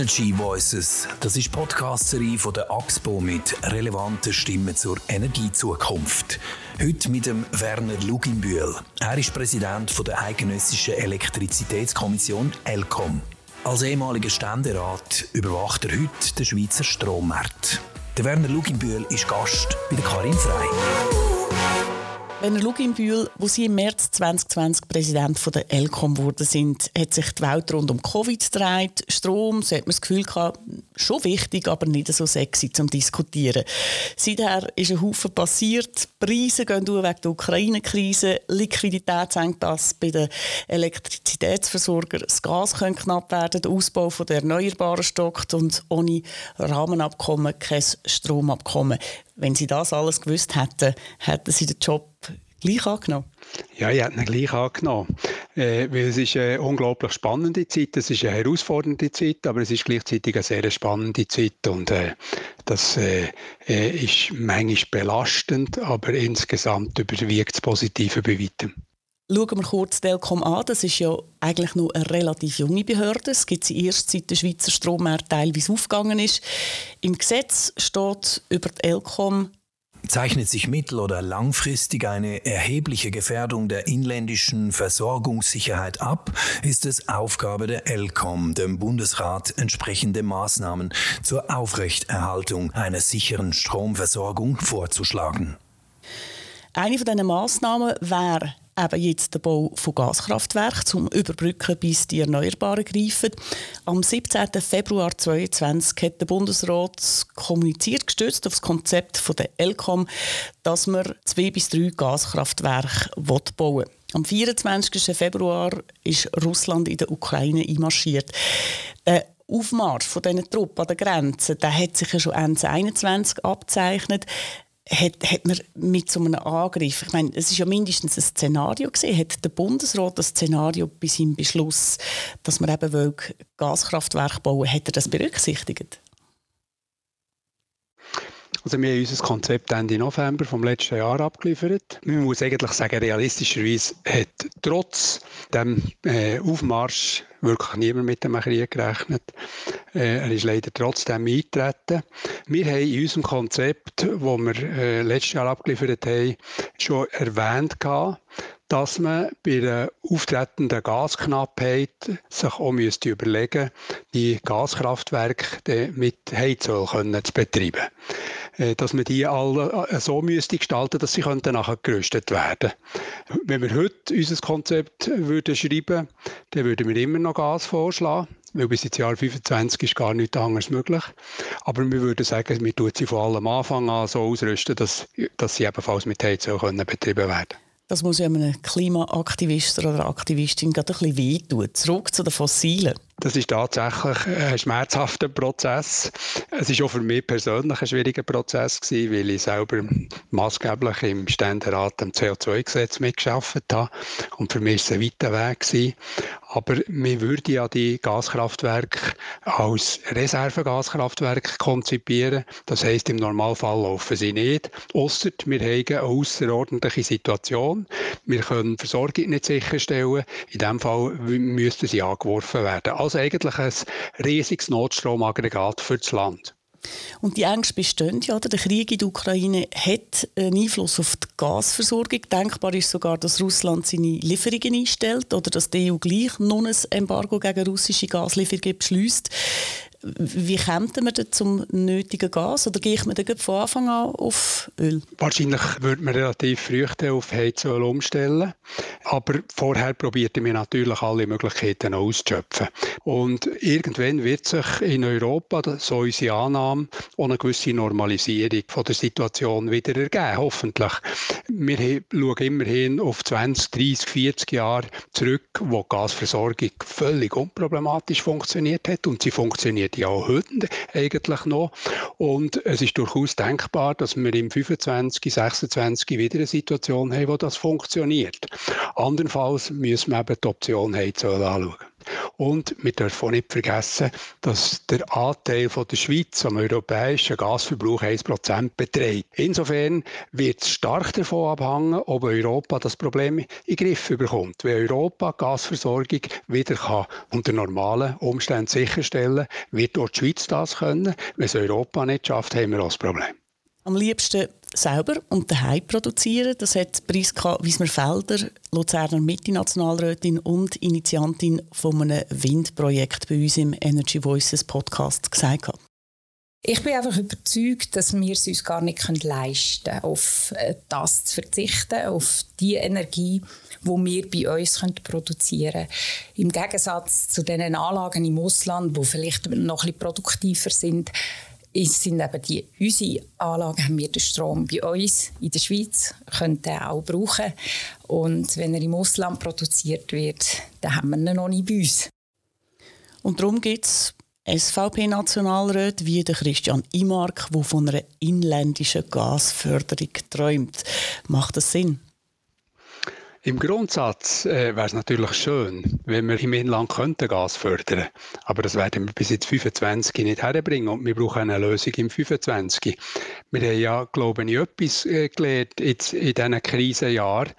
Energy Voices, das ist die Podcast-Serie von der AXPO mit relevanten Stimmen zur Energiezukunft. Heute mit dem Werner Luginbühl. Er ist Präsident der Eidgenössischen Elektrizitätskommission ELCOM. Als ehemaliger Ständerat überwacht er heute den Schweizer Strommarkt. Der Werner Luginbühl ist Gast bei der Karin Frei. Wenn ihr Luginbühl, wo Sie im März 2020 Präsident von der ELCOM geworden sind, hat sich die Welt rund um Covid gedreht. Strom, so hat man das Gefühl gehabt, schon wichtig, aber nicht so sexy zum Diskutieren. Seither ist ein Haufen passiert. Die Preise gehen durch wegen der Ukraine-Krise. Liquidität senkt das bei den Elektrizitätsversorgern. Das Gas kann knapp werden. Der Ausbau der Erneuerbaren stockt und ohne Rahmenabkommen kein Stromabkommen. Wenn Sie das alles gewusst hätten, hätten Sie den Job gleich angenommen? Ja, ich hätte ihn gleich angenommen. Äh, weil es ist eine unglaublich spannende Zeit, es ist eine herausfordernde Zeit, aber es ist gleichzeitig eine sehr spannende Zeit und äh, das äh, äh ist manchmal belastend, aber insgesamt überwiegt das Positive bei weitem. Schauen wir kurz Delcom an. Das ist ja eigentlich nur eine relativ junge Behörde. Es gibt sie erst seit der Schweizer Strommarkt teilweise aufgegangen ist. Im Gesetz steht über die Elcom Zeichnet sich mittel- oder langfristig eine erhebliche Gefährdung der inländischen Versorgungssicherheit ab, ist es Aufgabe der ELCOM, dem Bundesrat entsprechende Maßnahmen zur Aufrechterhaltung einer sicheren Stromversorgung vorzuschlagen. Eine von diesen Massnahmen wäre eben jetzt der Bau von Gaskraftwerken zum Überbrücken, bis die Erneuerbaren greifen. Am 17. Februar 2022 hat der Bundesrat kommuniziert, gestützt auf das Konzept von der ELCOM, dass man zwei bis drei Gaskraftwerke bauen will. Am 24. Februar ist Russland in der Ukraine einmarschiert. Der Aufmarsch von diesen Truppen an der Grenze der hat sich ja schon Ende 2021 abzeichnet hat, hat man mit so einem Angriff, ich meine, es ist ja mindestens ein Szenario gesehen, hat der Bundesrat das Szenario bei seinem Beschluss, dass man eben will, Gaskraftwerke bauen, hat er das berücksichtigt? Also wir haben unser Konzept Ende November vom letzten Jahr abgeliefert. Man muss eigentlich sagen, realistischerweise hat trotz dem äh, Aufmarsch wirklich niemand mit dem Krieg gerechnet. Äh, er ist leider trotzdem eingetreten. Wir haben in unserem Konzept, das wir äh, letztes Jahr abgeliefert haben, schon erwähnt gehabt, dass man bei der auftretenden Gasknappheit sich auch müsste überlegen die Gaskraftwerke mit Heizöl zu betreiben. Äh, dass man die alle äh, so müsste gestalten, dass sie könnten nachher gerüstet werden. Wenn wir heute unser Konzept würden schreiben, dann würden wir immer noch Gas vorschlagen, weil bis ins Jahr 2025 ist gar nichts anderes möglich. Aber wir würden sagen, wir tun sie von allem Anfang an so ausrüsten, dass, dass sie ebenfalls mit Heizöl betrieben werden können. Das muss ja einem Klimaaktivist oder Aktivistin gerade ein bisschen wehtun. Zurück zu den Fossilen. Das ist tatsächlich ein schmerzhafter Prozess. Es ist auch für mich persönlich ein schwieriger Prozess gewesen, weil ich selber maßgeblich im Ständerat am CO2-Gesetz mitgeschafft habe. Und für mich ist es ein weiter Weg gewesen. Aber wir würden ja die Gaskraftwerke als Reservegaskraftwerke konzipieren. Das heißt, im Normalfall laufen sie nicht. Ausser wir haben eine außerordentliche Situation. Wir können Versorgung nicht sicherstellen. In diesem Fall müssten sie angeworfen werden. Also eigentlich ein riesiges Notstromaggregat für das Land. Und die Ängste bestehen ja. Der Krieg in der Ukraine hat einen Einfluss auf die Gasversorgung. Denkbar ist sogar, dass Russland seine Lieferungen einstellt oder dass die EU gleich noch ein Embargo gegen russische Gaslieferungen beschließt. Wie kommt man denn zum nötigen Gas? Oder gehe ich mir dann von Anfang an auf Öl? Wahrscheinlich würde man relativ früh auf Heizöl umstellen. Aber vorher probierte man natürlich alle Möglichkeiten auszuschöpfen. Und irgendwann wird sich in Europa, so unsere Annahme, auch eine gewisse Normalisierung von der Situation wieder ergeben, hoffentlich. Wir schauen immerhin auf 20, 30, 40 Jahre zurück, wo die Gasversorgung völlig unproblematisch funktioniert hat und sie funktioniert ja auch heute eigentlich noch. Und es ist durchaus denkbar, dass wir im 25, 26 wieder eine Situation haben, wo das funktioniert. Andernfalls müssen wir eben die Option Heizöl anschauen. Und wir dürfen auch nicht vergessen, dass der Anteil von der Schweiz am europäischen Gasverbrauch 1% beträgt. Insofern wird es stark davon abhängen, ob Europa das Problem in den Griff bekommt. Wenn Europa die Gasversorgung wieder kann, unter normalen Umständen sicherstellen kann, wird auch die Schweiz das können. Wenn es Europa nicht schafft, haben wir auch das Problem. Am liebsten selber und daheim produzieren. Das hat Priska Wiesmer-Felder, Luzerner Mitte-Nationalrätin und Initiantin von einem Windprojekt bei uns im Energy Voices Podcast gesagt. Ich bin einfach überzeugt, dass wir es uns gar nicht leisten können, auf äh, das zu verzichten, auf die Energie, die wir bei uns produzieren können. Im Gegensatz zu den Anlagen im Ausland, die vielleicht noch ein bisschen produktiver sind, sind eben die, unsere Anlagen haben wir den Strom bei uns in der Schweiz, können den auch brauchen. Und wenn er im Ausland produziert wird, dann haben wir ihn noch nicht bei uns. Und darum gibt es SVP-Nationalräte wie der Christian Imark, der von einer inländischen Gasförderung träumt. Macht das Sinn? Im Grundsatz äh, wäre es natürlich schön, wenn wir im Inland könnten Gas fördern Aber das werden wir bis jetzt 25 nicht herbringen und wir brauchen eine Lösung im 25. Wir haben ja, glaube ich, etwas äh, gelernt jetzt in diesen Krisenjahren,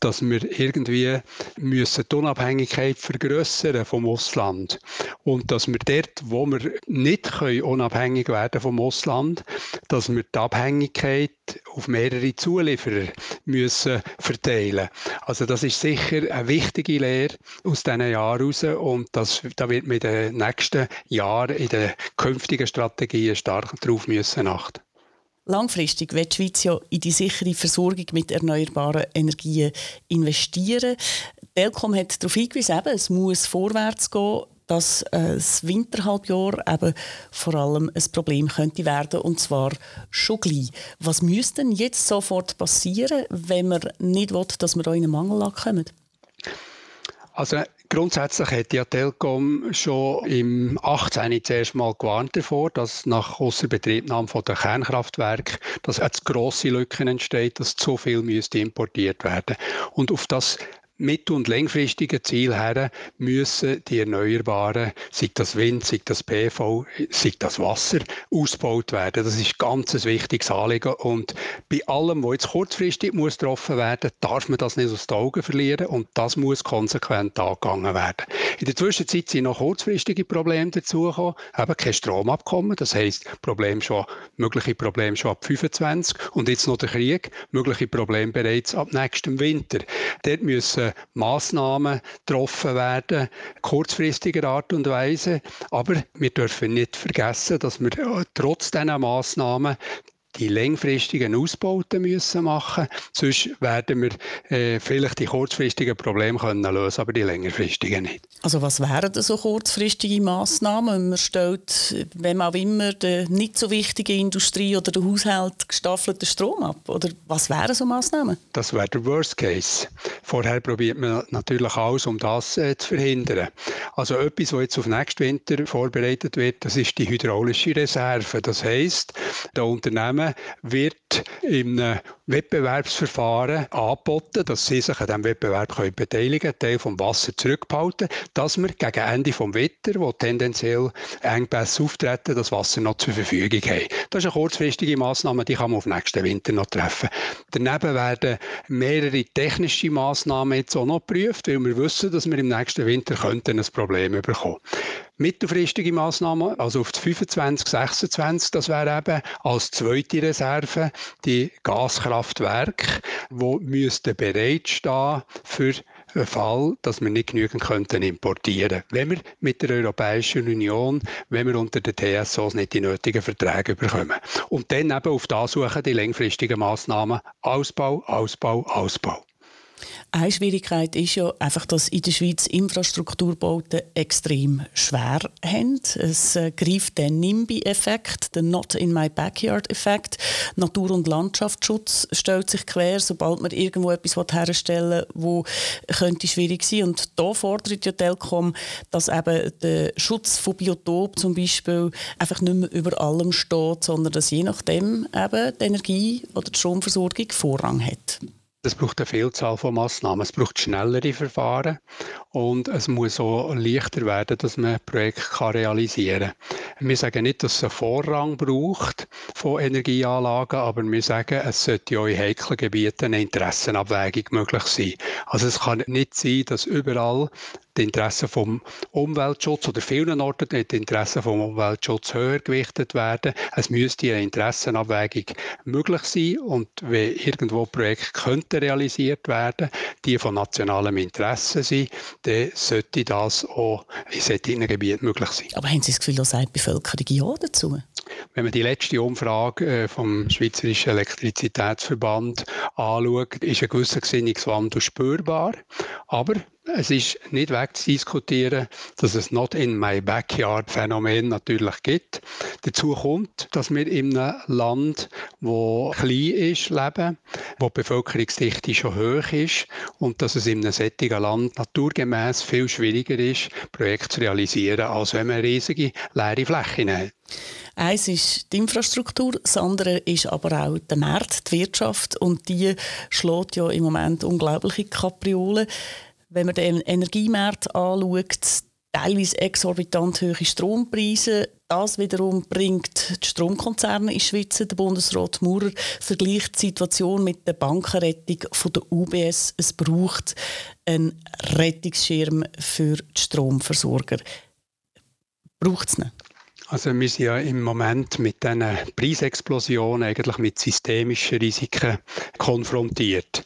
dass wir irgendwie müssen die Unabhängigkeit vergrößern vom Ausland und dass wir dort, wo wir nicht können, unabhängig werden vom Ausland, dass wir die Abhängigkeit auf mehrere Zulieferer müssen verteilen. Also das ist sicher eine wichtige Lehre aus diesen Jahren heraus und das, da wird in den nächsten Jahren in den künftigen Strategien stark darauf müssen achten. Langfristig wird die Schweiz ja in die sichere Versorgung mit erneuerbaren Energien investieren. Telkom hat darauf hingewiesen, es muss vorwärts gehen dass äh, das Winterhalbjahr eben vor allem ein Problem könnte werden und zwar schon gleich. Was müsste denn jetzt sofort passieren, wenn man nicht will, dass wir auch in einen Mangel kommen? Also grundsätzlich hat ja Telkom schon im 18. zuerst mal gewarnt davor, dass nach Außerbetriebnahme von der Kernkraftwerke dass jetzt grosse Lücken entsteht, dass zu viel müsste importiert werden. Und auf das mittel- und langfristige Ziel her müssen die Erneuerbaren, sei das Wind, sei das PV, sei das Wasser, ausgebaut werden. Das ist ganz ein wichtiges Anliegen. Und bei allem, was jetzt kurzfristig muss getroffen werden, darf man das nicht aus den Augen verlieren und das muss konsequent angegangen werden. In der Zwischenzeit sind noch kurzfristige Probleme dazugekommen, eben kein Stromabkommen, das heisst Problem schon, mögliche Probleme schon ab 25 und jetzt noch der Krieg, mögliche Probleme bereits ab nächstem Winter. Dort müssen Massnahmen getroffen werden, kurzfristiger Art und Weise. Aber wir dürfen nicht vergessen, dass wir äh, trotz dieser Massnahmen die längfristigen Ausbauten müssen machen Sonst werden wir äh, vielleicht die kurzfristigen Probleme können lösen aber die längerfristigen nicht. Also was wären denn so kurzfristige Massnahmen? Man stellt, wenn auch immer, der nicht so wichtige Industrie oder der Haushalt gestaffelten Strom ab? Oder was wären so Massnahmen? Das wäre der Worst Case. Vorher probiert man natürlich alles, um das äh, zu verhindern. Also etwas, was jetzt auf nächsten Winter vorbereitet wird, das ist die hydraulische Reserve. Das heisst, der Unternehmen wird im Wettbewerbsverfahren angeboten, dass sie sich an diesem Wettbewerb können beteiligen können, Teil vom Wasser zurückbehalten, dass wir gegen Ende des Wetter, wo tendenziell Engpässe auftreten, das Wasser noch zur Verfügung haben. Das ist eine kurzfristige Massnahme, die kann man auf nächsten Winter noch treffen. Daneben werden mehrere technische Massnahmen jetzt auch noch geprüft, weil wir wissen, dass wir im nächsten Winter könnten ein Problem bekommen mittelfristige Massnahmen, also auf die 25, 26, das wäre eben als zweite Reserve die Gaskraftwerke, die müssten bereitstehen für den Fall, dass wir nicht genügend könnten importieren Wenn wir mit der Europäischen Union, wenn wir unter den TSOs nicht die nötigen Verträge bekommen. Und dann eben auf das suchen die langfristigen Massnahmen Ausbau, Ausbau, Ausbau. Eine Schwierigkeit ist ja einfach, dass in der Schweiz Infrastrukturbauten extrem schwer haben. Es äh, greift den NIMBY-Effekt, den Not in my Backyard-Effekt. Natur- und Landschaftsschutz stellt sich quer, sobald man irgendwo etwas herstellen will, wo könnte schwierig sein. Und da fordert ja Telkom, dass eben der Schutz von Biotop zum Beispiel einfach nicht mehr über allem steht, sondern dass je nachdem eben die Energie oder die Stromversorgung Vorrang hat. Es braucht eine Vielzahl von Massnahmen. Es braucht schnellere Verfahren und es muss auch leichter werden, dass man Projekte realisieren kann. Wir sagen nicht, dass es einen Vorrang braucht von Energieanlagen, aber wir sagen, es sollte auch in heiklen Gebieten eine Interessenabwägung möglich sein. Also es kann nicht sein, dass überall die Interessen vom Umweltschutz oder vielen Orten die Interessen vom Umweltschutz höher gewichtet werden. Es müsste eine Interessenabwägung möglich sein und wenn irgendwo Projekte könnten realisiert werden, die von nationalem Interesse sind, dann sollte das auch in solchen Gebieten möglich sein. Aber haben Sie das Gefühl, da sagt die Bevölkerung Ja dazu? Wenn man die letzte Umfrage äh, vom Schweizerischen Elektrizitätsverband anschaut, ist ein gewisser Gesinnungswandel spürbar. Aber es ist nicht wegzudiskutieren, dass es not in my backyard Phänomen natürlich gibt. Dazu kommt, dass wir in einem Land, wo klein ist, leben, wo die Bevölkerungsdichte schon hoch ist und dass es in einem sättigen Land naturgemäß viel schwieriger ist, Projekte zu realisieren, als wenn man riesige leere Flächen hat. Eins ist die Infrastruktur, das andere ist aber auch der Markt, die Wirtschaft und die schlägt ja im Moment unglaubliche Kapriolen. Wenn man den Energiemarkt anschaut, teilweise exorbitant hohe Strompreise. Das wiederum bringt die Stromkonzerne in die Schweiz. Der Bundesrat Maurer vergleicht die Situation mit der Bankenrettung von der UBS. Es braucht einen Rettungsschirm für die Stromversorger. Braucht es nicht? Also wir sind ja im Moment mit diesen Preisexplosionen eigentlich mit systemischen Risiken konfrontiert.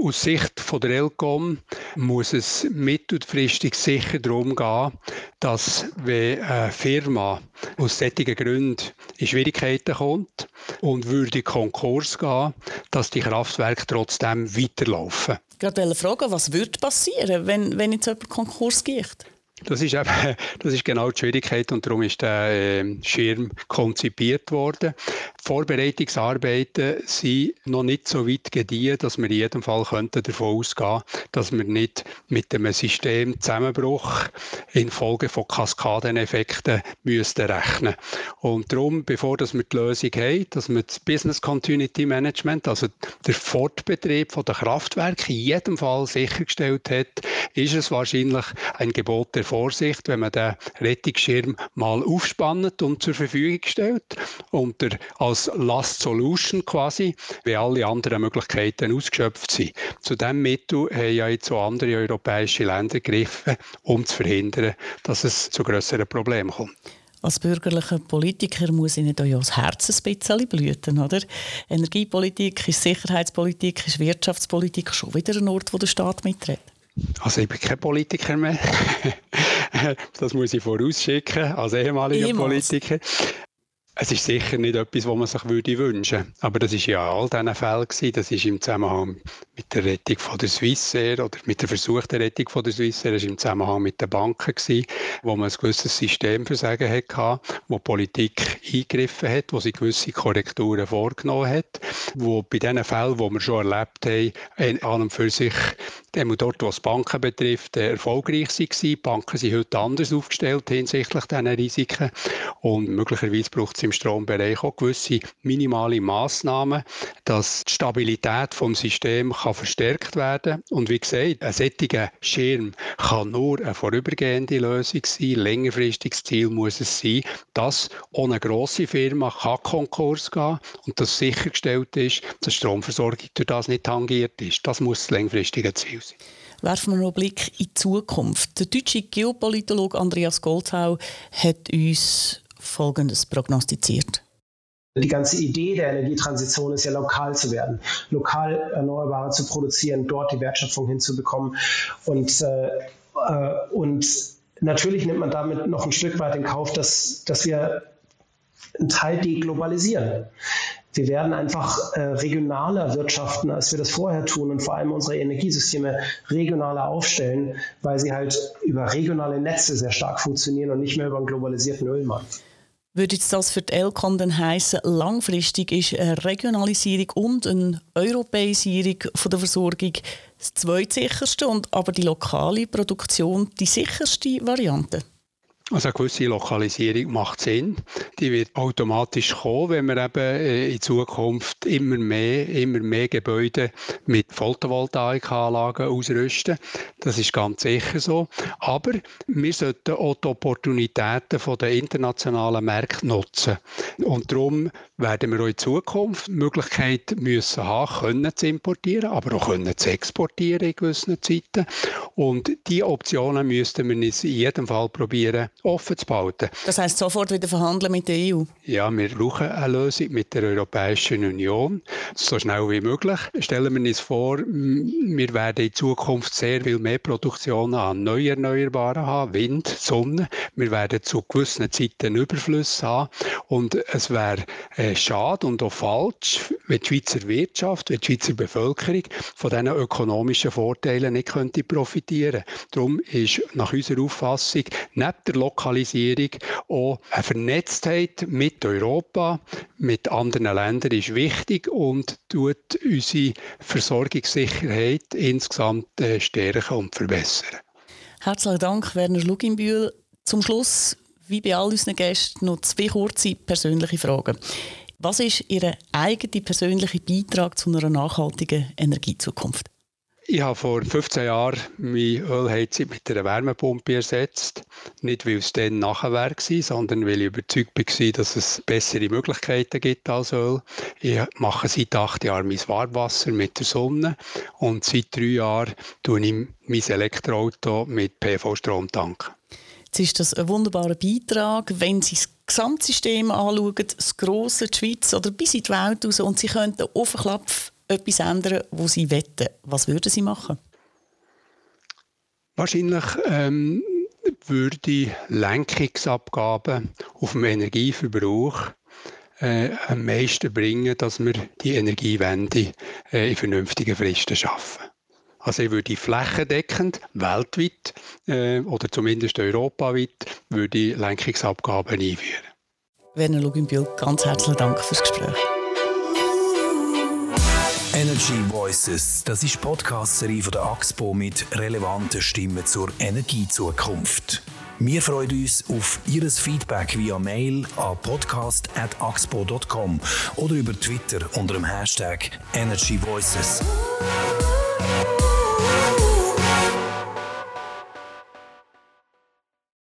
Aus Sicht von der Elcom muss es mittelfristig sicher darum gehen, dass wenn eine Firma aus solchen Gründen in Schwierigkeiten kommt und würde Konkurs gehen, dass die Kraftwerke trotzdem weiterlaufen. Ich wollte fragen, was würde passieren, wenn, wenn jetzt jemand Konkurs geht? Das ist, eben, das ist genau die Schwierigkeit und darum ist der äh, Schirm konzipiert worden. Die Vorbereitungsarbeiten sind noch nicht so weit gediehen, dass wir in jedem Fall könnten davon ausgehen dass wir nicht mit einem Systemzusammenbruch infolge von Kaskadeneffekten müssten rechnen Und darum, bevor dass wir die Lösung haben, dass wir das Business Continuity Management, also der Fortbetrieb der Kraftwerke in jedem Fall sichergestellt hat, ist es wahrscheinlich ein Gebot der Vorsicht, wenn man den Rettungsschirm mal aufspannt und zur Verfügung stellt und der als Last Solution quasi, wie alle anderen Möglichkeiten ausgeschöpft sind. Zu diesem Mittel haben ja jetzt auch andere europäische Länder gegriffen, um zu verhindern, dass es zu größeren Problemen kommt. Als bürgerlicher Politiker muss Ihnen da ja das Herz ein bisschen blüten, oder? Energiepolitik ist Sicherheitspolitik, ist Wirtschaftspolitik schon wieder ein Ort, wo der Staat mitredet. Also ich bin kein Politiker mehr. das muss ich vorausschicken, als ehemaliger Ehemals. Politiker. Es ist sicher nicht etwas, was man sich würde wünschen würde. Aber das war ja all diesen Fällen. Gewesen. Das ist im Zusammenhang mit der Rettung von der Swissair oder mit der versuchten Rettung von der Swissair, das war im Zusammenhang mit den Banken, gewesen, wo man ein gewisses Systemversagen hatte, wo die Politik eingegriffen hat, wo sie gewisse Korrekturen vorgenommen hat, wo bei den Fällen, die wir schon erlebt haben, an und für sich dort, was Banken betrifft, erfolgreich waren. Banken sind heute anders aufgestellt hinsichtlich dieser Risiken und möglicherweise braucht es im Strombereich auch gewisse minimale Massnahmen, dass die Stabilität des Systems verstärkt werden kann. Und wie gesagt, ein solcher Schirm kann nur eine vorübergehende Lösung sein. Längerfristiges Ziel muss es sein, dass ohne grosse Firma kann Konkurs gehen und dass sichergestellt ist, dass die Stromversorgung durch das nicht tangiert ist. Das muss das längfristige Ziel sein. Werfen wir noch einen Blick in die Zukunft. Der deutsche Geopolitologe Andreas Goldhau hat uns Folgendes prognostiziert. Die ganze Idee der Energietransition ist ja lokal zu werden, lokal Erneuerbare zu produzieren, dort die Wertschöpfung hinzubekommen. Und, äh, äh, und natürlich nimmt man damit noch ein Stück weit in Kauf, dass, dass wir einen Teil deglobalisieren. Wir werden einfach äh, regionaler wirtschaften, als wir das vorher tun und vor allem unsere Energiesysteme regionaler aufstellen, weil sie halt über regionale Netze sehr stark funktionieren und nicht mehr über einen globalisierten Ölmarkt. Würde jetzt das für die Elcon dann heissen, langfristig ist eine Regionalisierung und eine Europäisierung von der Versorgung das zweitsicherste und aber die lokale Produktion die sicherste Variante? Also eine gewisse Lokalisierung macht Sinn. Die wird automatisch kommen, wenn wir eben äh, in Zukunft immer mehr, immer mehr Gebäude mit Photovoltaikanlagen ausrüsten. Das ist ganz sicher so. Aber wir sollten auch die Opportunitäten der internationalen Märkte nutzen. Und darum werden wir auch in Zukunft die Möglichkeit müssen haben, können zu importieren, aber auch können zu exportieren in gewissen Zeiten. Und diese Optionen müssten wir in jedem Fall probieren offen zu behalten. Das heißt sofort wieder verhandeln mit der EU? Ja, wir brauchen eine Lösung mit der Europäischen Union, so schnell wie möglich. Stellen wir uns vor, wir werden in Zukunft sehr viel mehr Produktionen an neu Erneuerbaren haben, Wind, Sonne. Wir werden zu gewissen Zeiten Überflüsse haben und es wäre äh, schade und auch falsch, wenn die Schweizer Wirtschaft, wenn die Schweizer Bevölkerung von diesen ökonomischen Vorteilen nicht könnte profitieren. Darum ist nach unserer Auffassung neben der Lokalisierung auch eine Vernetztheit mit Europa, mit anderen Ländern ist wichtig und tut unsere Versorgungssicherheit insgesamt äh, stärken und verbessern. Herzlichen Dank, Werner Luginbühl. Zum Schluss, wie bei all unseren Gästen, noch zwei kurze persönliche Fragen. Was ist Ihr eigener persönlicher Beitrag zu einer nachhaltigen Energiezukunft? Ich habe vor 15 Jahren meine Ölheizung mit einer Wärmepumpe ersetzt. Nicht, weil es dann nachher war, sondern weil ich überzeugt war, dass es bessere Möglichkeiten gibt als Öl. Ich mache seit acht Jahren mein Warmwasser mit der Sonne und seit drei Jahren tue ich mein Elektroauto mit PV-Strom tanken. Jetzt ist das ein wunderbarer Beitrag, wenn Sie das Gesamtsystem anschauen, das grosse, die Schweiz oder bis in die Welt raus und Sie könnten auf den Klapf etwas ändern, wo Sie wetten. Was würden Sie machen? Wahrscheinlich ähm, würde Lenkungsabgaben auf dem Energieverbrauch äh, am meisten bringen, dass wir die Energiewende äh, in vernünftigen Fristen schaffen. Also ich würde flächendeckend, weltweit äh, oder zumindest europaweit, würde Lenkungsabgaben einführen. Werner Luginbühl, ganz herzlichen Dank fürs Gespräch. Energy Voices, das ist die Podcast-Serie von der AXPO mit relevanten Stimmen zur Energiezukunft. Wir freuen uns auf Ihr Feedback via Mail an podcast.axpo.com oder über Twitter unter dem Hashtag Energy Voices.